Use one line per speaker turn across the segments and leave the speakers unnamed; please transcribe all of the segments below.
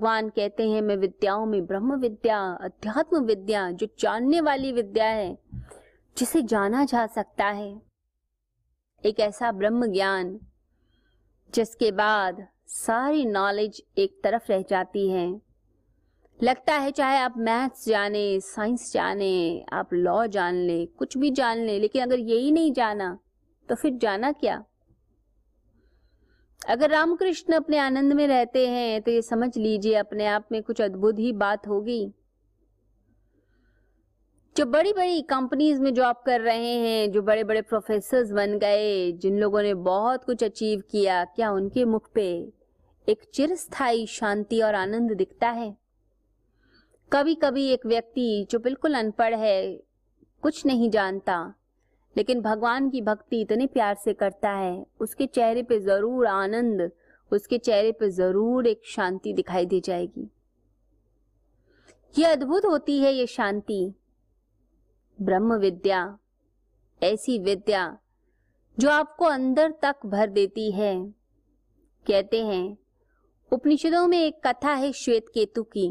भगवान कहते हैं, मैं विद्याओं में ब्रह्म विद्या, अध्यात्म विद्या, जो जानने वाली विद्या है, जिसे जाना जा सकता है। एक ऐसा ब्रह्म ज्ञान, जिसके बाद सारी नॉलेज एक तरफ़ रह जाती है। लगता है चाहे आप मैथ्स जाने साइंस जाने, आप लॉ जान ले, कुछ भी जान ले, लेकिन अगर यही नहीं जाना तो फिर जाना क्या? अगर रामकृष्ण अपने आनंद में रहते हैं तो ये समझ लीजिए अपने आप में कुछ अद्भुत ही बात होगी। जो बड़ी बड़ी कंपनीज़ में जॉब कर रहे हैं, जो बड़े बड़े प्रोफेसर बन गए, जिन लोगों ने बहुत कुछ अचीव किया, क्या उनके मुख पे एक चिरस्थायी शांति और आनंद दिखता है? कभी कभी एक व्यक्ति जो बिल्कुल अनपढ़ है, कुछ नहीं जानता लेकिन भगवान की भक्ति इतने प्यार से करता है। उसके चेहरे पे ज़रूर आनंद, उसके चेहरे पे ज़रूर एक शांति दिखाई दे जाएगी। ये अद्भुत होती है ये शांति। ब्रह्म विद्या, ऐसी विद्या जो आपको अंदर तक भर देती है। कहते हैं, उपनिषदों में एक कथा है श्वेत केतु की।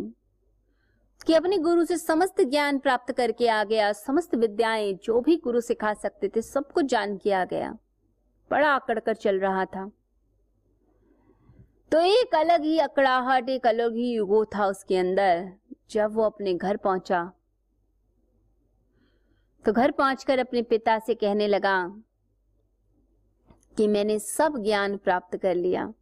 कि अपने गुरु से समस्त ज्ञान प्राप्त करके आ गया, समस्त विद्याएँ जो भी गुरु सिखा सकते थे सब कुछ जान के आ गया। बड़ा आकड़ कर चल रहा था। तो एक अलग ही अकड़ाहट, एक अलग ही युगो था उसके अंदर, जब वो अपने घर पहुँचा। तो घर पहुंचकर अपने पिता से कहने लगा कि मैंने सब ज्ञान प्राप्त कर लिया।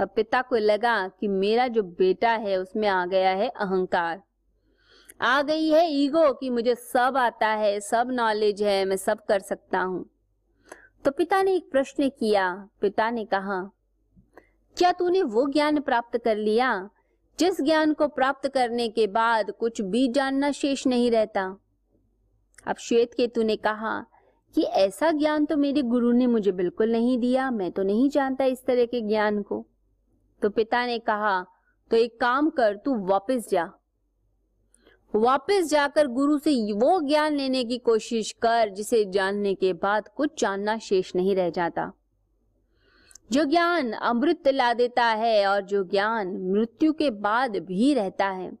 अब पिता को लगा कि मेरा जो बेटा है, उसमें आ गया है अहंकार। आ गई है ईगो कि मुझे सब आता है, सब नॉलेज है, मैं सब कर सकता हूँ। तो पिता ने एक प्रश्न किया। पिता ने कहा, क्या तूने वो ज्ञान प्राप्त कर लिया? जिस ज्ञान को प्राप्त करने के बाद कुछ भी जानना शेष नहीं रहता। अब श्वेत केतु ने कहा, कि ऐसा ज्ञान तो मेरे गुरु ने मुझे बिल्कुल नहीं दिया। मैं तो नहीं जानता इस तरह के ज्ञान को। तो पिता ने कहा तो एक काम कर, तू वापस जा। वापस जाकर गुरु से वो ज्ञान लेने की कोशिश कर, जिसे जानने के बाद कुछ जानना शेष नहीं रह जाता। जो ज्ञान अमृत ला देता है और जो ज्ञान मृत्यु के बाद भी रहता है।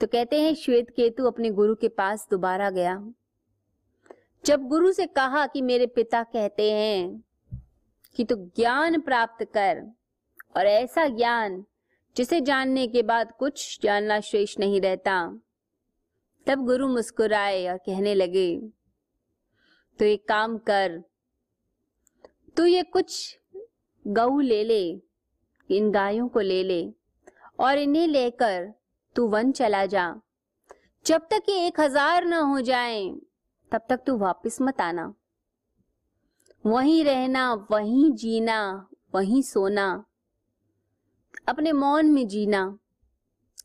तो कहते हैं, श्वेत केतु अपने गुरु के पास दोबारा गया। जब गुरु से कहा कि मेरे पिता कहते हैं कि तू तो ज्ञान प्राप्त कर और ऐसा ज्ञान, जिसे जानने के बाद कुछ जानना शेष नहीं रहता। तब गुरु मुस्कुराए और कहने लगे तो एक काम कर, तू ये कुछ गऊ ले ले, इन गायों को ले ले, और इन्हें लेकर तू वन चला जा। जब तक ये एक हज़ार न हो जाए, तब तक तू वापस मत आना। वहीं रहना, वहीं जीना, वहीं सोना अपने मौन में जीना।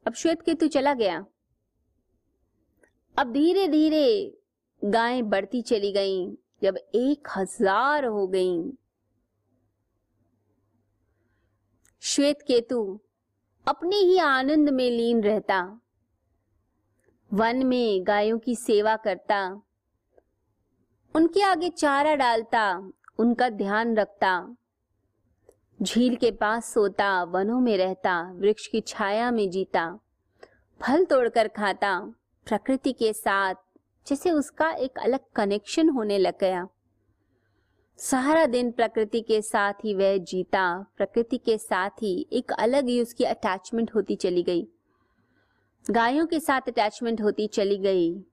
अब श्वेत केतु चला गया। अब धीरे धीरे गायें बढ़ती चली गईं, जब एक हज़ार हो गईं। श्वेत केतु अपने ही आनंद में लीन रहता। वन में गायों की सेवा करता। उनके आगे चारा डालता, उनका ध्यान रखता। झील के पास सोता, वनों में रहता, वृक्ष की छाया में जीता, फल तोड़कर खाता, प्रकृति के साथ, जैसे उसका एक अलग कनेक्शन होने लग गया। सारा दिन प्रकृति के साथ ही वह जीता, प्रकृति के साथ ही एक अलग ही उसकी अटैचमेंट होती चली गई। गायों के साथ अटैचमेंट होती चली गई।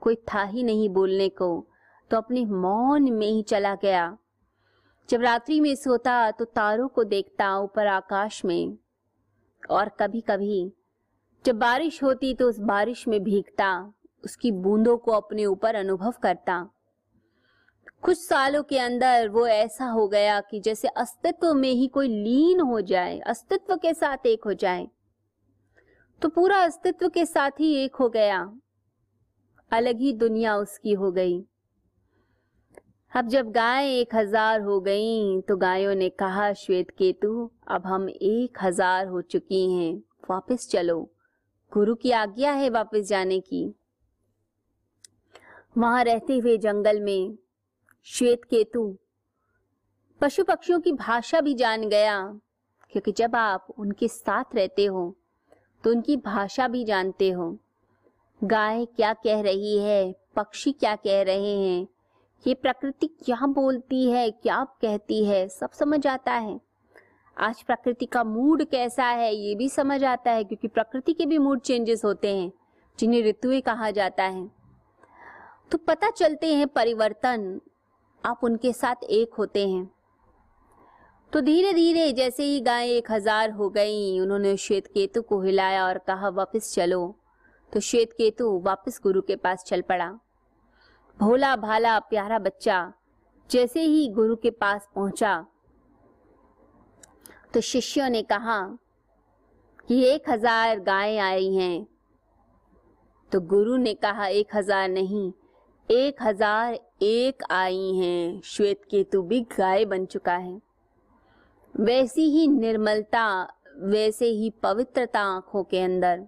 कोई था ही नहीं बोलने को तो अपने मौन में ही चला गया। जब रात्रि में सोता तो तारों को देखता ऊपर आकाश में। और कभी कभी जब बारिश होती तो उस बारिश में भीगता, उसकी बूंदों को अपने ऊपर अनुभव करता। कुछ सालों के अंदर वो ऐसा हो गया कि जैसे अस्तित्व में ही कोई लीन हो जाए, अस्तित्व के साथ एक हो जाए। तो पूरा अस्तित्व के साथ ही एक हो गया। अलग ही दुनिया उसकी हो गई। अब जब गाय एक हज़ार हो गईं, तो गायों ने कहा श्वेत केतु अब हम एक हज़ार हो चुकी हैं। वापस चलो। गुरु की आज्ञा है वापस जाने की। वहाँ रहते हुए जंगल में श्वेत केतु पशु पक्षियों की भाषा भी जान गया क्योंकि जब आप उनके साथ रहते हो तो उनकी भाषा भी जानते हो। गाय क्या कह रही है? पक्षी क्या कह रहे हैं? ये प्रकृति क्या बोलती है, क्या कहती है, सब समझ आता है। आज प्रकृति का मूड कैसा है, ये भी समझ आता है, क्योंकि प्रकृति के भी मूड चेंजेस होते हैं, जिन्हें ऋतुएँ कहा जाता है। तो पता चलते हैं परिवर्तन, आप उनके साथ एक होते हैं। तो धीरे धीरे जैसे ही गाय एक हज़ार हो गई, उन्होंने श्वेत केतु को हिलाया और कहा, वापस चलो। तो श्वेत केतु वापस गुरु के पास चल पड़ा। भोला भाला प्यारा बच्चा, जैसे ही गुरु के पास पहुँचा तो शिष्यों ने कहा, कि एक हज़ार गायें आई हैं। तो गुरु ने कहा, एक हज़ार नहीं, एक हज़ार एक आई हैं, श्वेत केतु भी गाय बन चुका है। वैसी ही निर्मलता, वैसे ही पवित्रता आँखों के अंदर,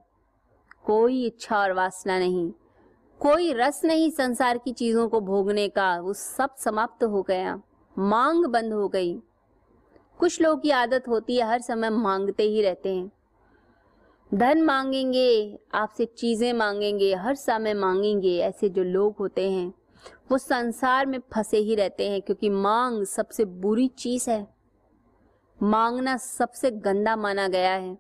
कोई इच्छा और वासना नहीं। कोई रस नहीं संसार की चीज़ों को भोगने का। वो सब समाप्त हो गया। मांग बंद हो गई। कुछ लोगों की आदत होती है, हर समय मांगते ही रहते हैं। धन मांगेंगे, आपसे चीज़ें मांगेंगे, हर समय मांगेंगे, ऐसे जो लोग होते हैं, वो संसार में फंसे ही रहते हैं, क्योंकि मांग सबसे बुरी चीज़ है। मांगना सबसे गंदा माना गया है।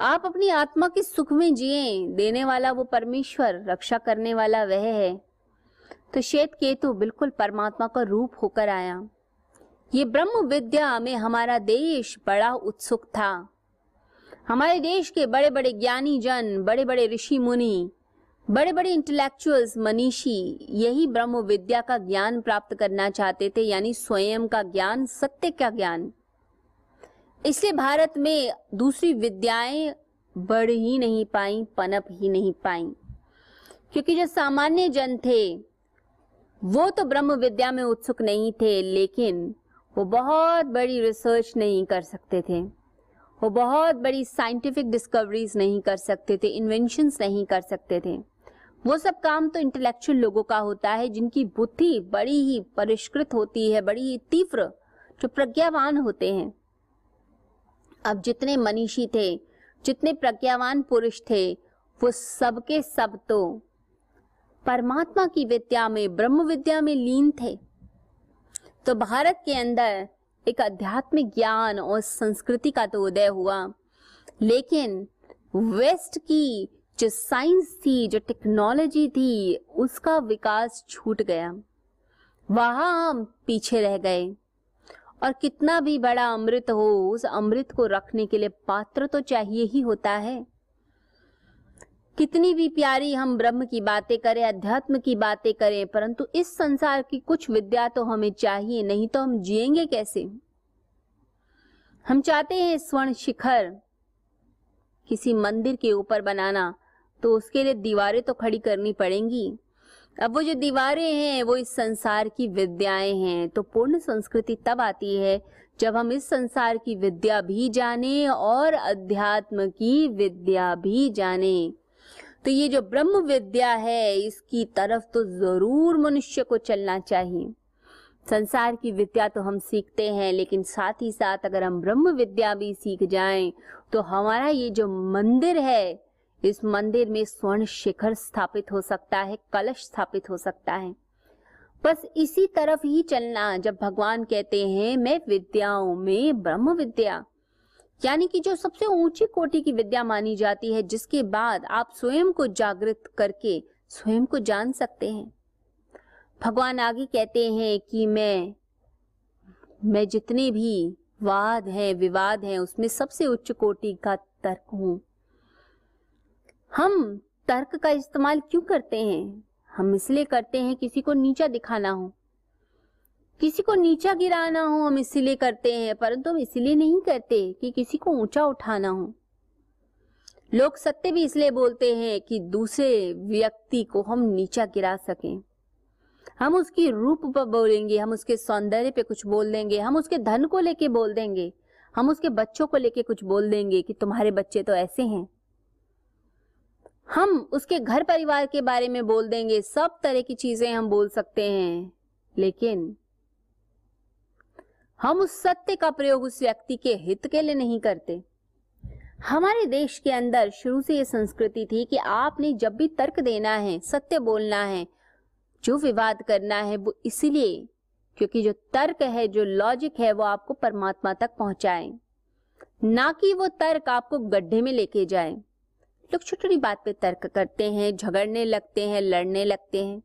आप अपनी आत्मा के सुख में जिए, देने वाला वो परमेश्वर, रक्षा करने वाला वह है। तो श्वेत केतु बिल्कुल परमात्मा का रूप होकर आया। ये ब्रह्म विद्या में हमारा देश बड़ा उत्सुक था। हमारे देश के बड़े बड़े ज्ञानी जन बड़े बड़े ऋषि मुनि बड़े बड़े इंटेलेक्चुअल्स मनीषी, यही ब्रह्म विद्या का ज्ञान प्राप्त करना चाहते थे, यानी स्वयं का ज्ञान, सत्य का ज्ञान। इसलिए भारत में दूसरी विद्याएँ बढ़ ही नहीं पाई, पनप ही नहीं पाई। क्योंकि जो सामान्य जन थे, वो तो ब्रह्म विद्या में उत्सुक नहीं थे, लेकिन वो बहुत बड़ी रिसर्च नहीं कर सकते थे। वो बहुत बड़ी साइंटिफिक डिस्कवरीज नहीं कर सकते थे इन्वेंशंस नहीं कर सकते थे। वो सब काम तो इंटेलेक्चुअल लोगों का होता है, जिनकी बुद्धि बड़ी ही परिष्कृत होती है, बड़ी ही तीव्र, जो प्रज्ञावान होते हैं। अब जितने मनीषी थे, जितने प्रज्ञावान पुरुष थे, वो सबके सब तो परमात्मा की विद्या में, ब्रह्म विद्या में लीन थे। तो भारत के अंदर एक आध्यात्मिक ज्ञान और संस्कृति का तो उदय हुआ। लेकिन वेस्ट की जो साइंस थी, जो टेक्नोलॉजी थी, उसका विकास छूट गया। वहाँ हम पीछे रह गए। और कितना भी बड़ा अमृत हो, उस अमृत को रखने के लिए पात्र तो चाहिए ही होता है। कितनी भी प्यारी हम ब्रह्म की बातें करें, अध्यात्म की बातें करें, परंतु इस संसार की कुछ विद्या तो हमें चाहिए, नहीं तो हम जिएँगे कैसे? हम चाहते हैं स्वर्ण शिखर, किसी मंदिर के ऊपर बनाना तो उसके लिए दीवारें तो खड़ी करनी पड़ेंगी। अब वो जो दीवारें हैं, वो इस संसार की विद्याएँ हैं तो पूर्ण संस्कृति तब आती है जब हम इस संसार की विद्या भी जाने और अध्यात्म की विद्या भी जाने। तो ये जो ब्रह्म विद्या है, इसकी तरफ़ तो ज़रूर मनुष्य को चलना चाहिए। संसार की विद्या तो हम सीखते हैं, लेकिन साथ ही साथ अगर हम ब्रह्म विद्या भी सीख जाएँ तो हमारा ये जो मंदिर है इस मंदिर में स्वर्ण शिखर स्थापित हो सकता है, कलश स्थापित हो सकता है। बस इसी तरफ़ ही चलना, जब भगवान कहते हैं, मैं विद्याओं में ब्रह्म विद्या। यानी कि जो सबसे ऊँची कोटि की विद्या मानी जाती है, जिसके बाद आप स्वयं को जागृत करके स्वयं को जान सकते हैं। भगवान आगे कहते हैं कि मैं मैं जितने भी वाद हैं, विवाद हैं, उसमें सबसे उच्च कोटि का तर्क हूँ। हम तर्क का इस्तेमाल क्यों करते हैं? हम इसलिए करते हैं किसी को नीचा दिखाना हो। किसी को नीचा गिराना हो हम इसीलिए करते हैं, परंतु हम इसीलिए नहीं करते कि किसी को ऊँचा उठाना हो। लोग सत्य भी इसलिए बोलते हैं कि दूसरे व्यक्ति को हम नीचा गिरा सकें। हम उसकी रूप पर बोलेंगे, हम उसके सौंदर्य पे कुछ बोल देंगे, हम उसके धन को लेके बोल देंगे, हम उसके बच्चों को लेके कुछ बोल देंगे कि तुम्हारे बच्चे तो ऐसे हैं। हम उसके घर परिवार के बारे में बोल देंगे, सब तरह की चीज़ें हम बोल सकते हैं। लेकिन हम उस सत्य का प्रयोग उस व्यक्ति के हित के लिए नहीं करते। हमारे देश के अंदर शुरू से ये संस्कृति थी कि आपने जब भी तर्क देना है, सत्य बोलना है, जो विवाद करना है, वो इसलिए क्योंकि जो तर्क है, जो लॉजिक है, वो आपको परमात्मा तक पहुँचाए। ना कि वो तर्क आपको गड्ढे में लेके जाए। लोग छोटी छोटी बात पे तर्क करते हैं, झगड़ने लगते हैं, लड़ने लगते हैं।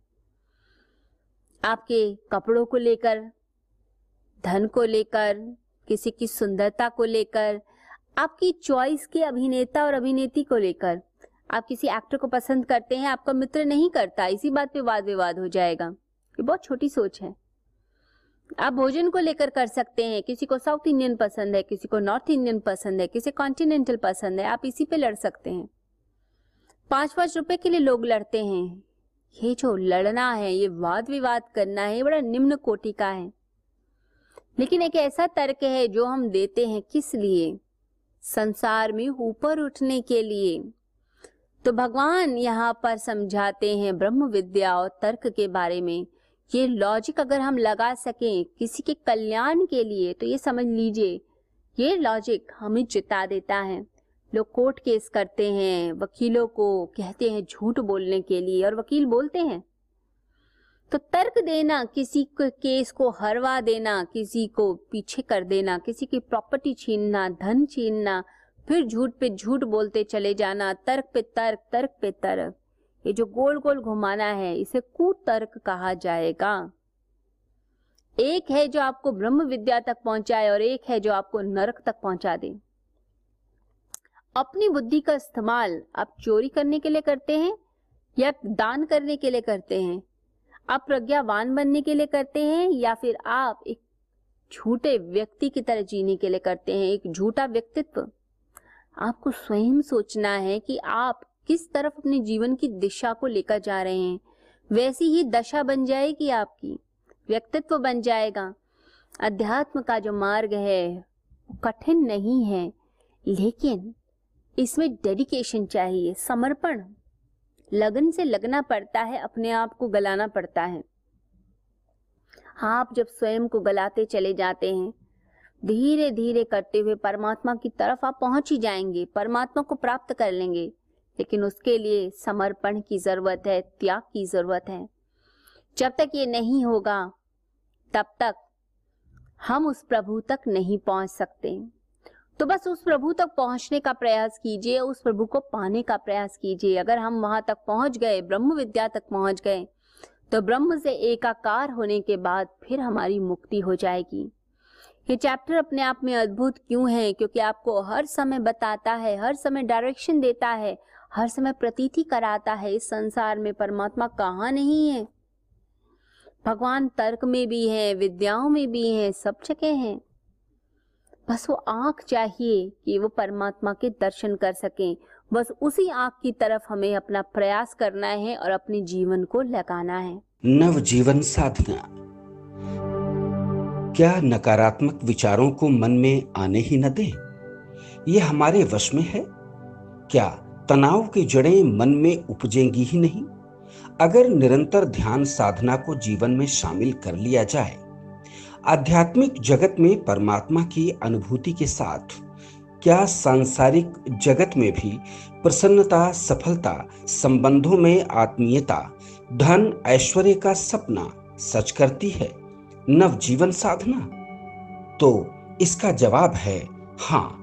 आपके कपड़ों को लेकर, धन को लेकर, किसी की सुंदरता को लेकर, आपकी चॉइस के अभिनेता और अभिनेत्री को लेकर, आप किसी एक्टर को पसंद करते हैं, आपका मित्र नहीं करता, इसी बात पे वाद विवाद हो जाएगा। ये बहुत छोटी सोच है। आप भोजन को लेकर कर सकते हैं, किसी को साउथ इंडियन पसंद है, किसी को नॉर्थ इंडियन पसंद है, किसी कॉन्टिनेंटल पसंद है, आप इसी पे लड़ सकते हैं। पाँच पाँच रुपए के लिए लोग लड़ते हैं। ये जो लड़ना है, ये वाद विवाद करना है, ये बड़ा निम्न कोटि का है। लेकिन एक ऐसा तर्क है जो हम देते हैं किस लिए? संसार में ऊपर उठने के लिए। तो भगवान यहाँ पर समझाते हैं ब्रह्म विद्या और तर्क के बारे में। ये लॉजिक अगर हम लगा सकें किसी के कल्याण के लिए तो ये समझ लीजिए, ये लॉजिक हमें जिता देता है। लोग कोर्ट केस करते हैं, वकीलों को कहते हैं झूठ बोलने के लिए और वकील बोलते हैं। तो तर्क देना, किसी को केस को हरवा देना, किसी को पीछे कर देना, किसी की प्रॉपर्टी छीनना, धन छीनना, फिर झूठ पे झूठ बोलते चले जाना, तर्क पे तर्क तर्क पे तर्क। ये जो गोल गोल घुमाना है, इसे कुतर्क कहा जाएगा। एक है जो आपको ब्रह्म विद्या तक पहुँचाए और एक है जो आपको नरक तक पहुँचा दे। अपनी बुद्धि का इस्तेमाल आप चोरी करने के लिए करते हैं या दान करने के लिए करते हैं? आप प्रज्ञावान बनने के लिए करते हैं या फिर आप एक झूठे व्यक्ति की तरह जीने के लिए करते हैं, एक झूठा व्यक्तित्व? आपको स्वयं सोचना है कि आप किस तरफ़ अपने जीवन की दिशा को लेकर जा रहे हैं। वैसी ही दशा बन जाएगी आपकी, व्यक्तित्व बन जाएगा। अध्यात्म का जो मार्ग है वो कठिन नहीं है, लेकिन इसमें डेडिकेशन चाहिए, समर्पण। लगन से लगना पड़ता है, अपने आप को गलाना पड़ता है। आप जब स्वयं को गलाते चले जाते हैं धीरे धीरे करते हुए परमात्मा की तरफ़ आप पहुँच ही जाएँगे, परमात्मा को प्राप्त कर लेंगे। लेकिन उसके लिए समर्पण की ज़रूरत है, त्याग की ज़रूरत है। जब तक ये नहीं होगा, तब तक हम उस प्रभु तक नहीं पहुँच सकते। तो बस उस प्रभु तक पहुँचने का प्रयास कीजिए, उस प्रभु को पाने का प्रयास कीजिए। अगर हम वहाँ तक पहुँच गए, ब्रह्म विद्या तक पहुँच गए तो ब्रह्म से एकाकार होने के बाद फिर हमारी मुक्ति हो जाएगी। ये चैप्टर अपने आप में अद्भुत क्यों है? क्योंकि आपको हर समय बताता है, हर समय डायरेक्शन देता है, हर समय प्रतीति कराता है इस संसार में। परमात्मा कहाँ नहीं है? भगवान तर्क में भी है, विद्याओं में भी है, सब जगह हैं। बस वो आँख चाहिए कि वो परमात्मा के दर्शन कर सकें। बस उसी आँख की तरफ़ हमें अपना प्रयास करना है और अपने जीवन को लगाना है।
नव जीवन साधना। क्या नकारात्मक विचारों को मन में आने ही न दे? ये हमारे वश में है। क्या तनाव की जड़ें मन में उपजेंगी ही नहीं? अगर निरंतर ध्यान साधना को जीवन में शामिल कर लिया जाए आध्यात्मिक जगत में परमात्मा की अनुभूति के साथ, क्या सांसारिक जगत में भी प्रसन्नता, सफलता, संबंधों में आत्मीयता, धन, ऐश्वर्य का सपना सच करती है, नवजीवन साधना? तो इसका जवाब है हाँ।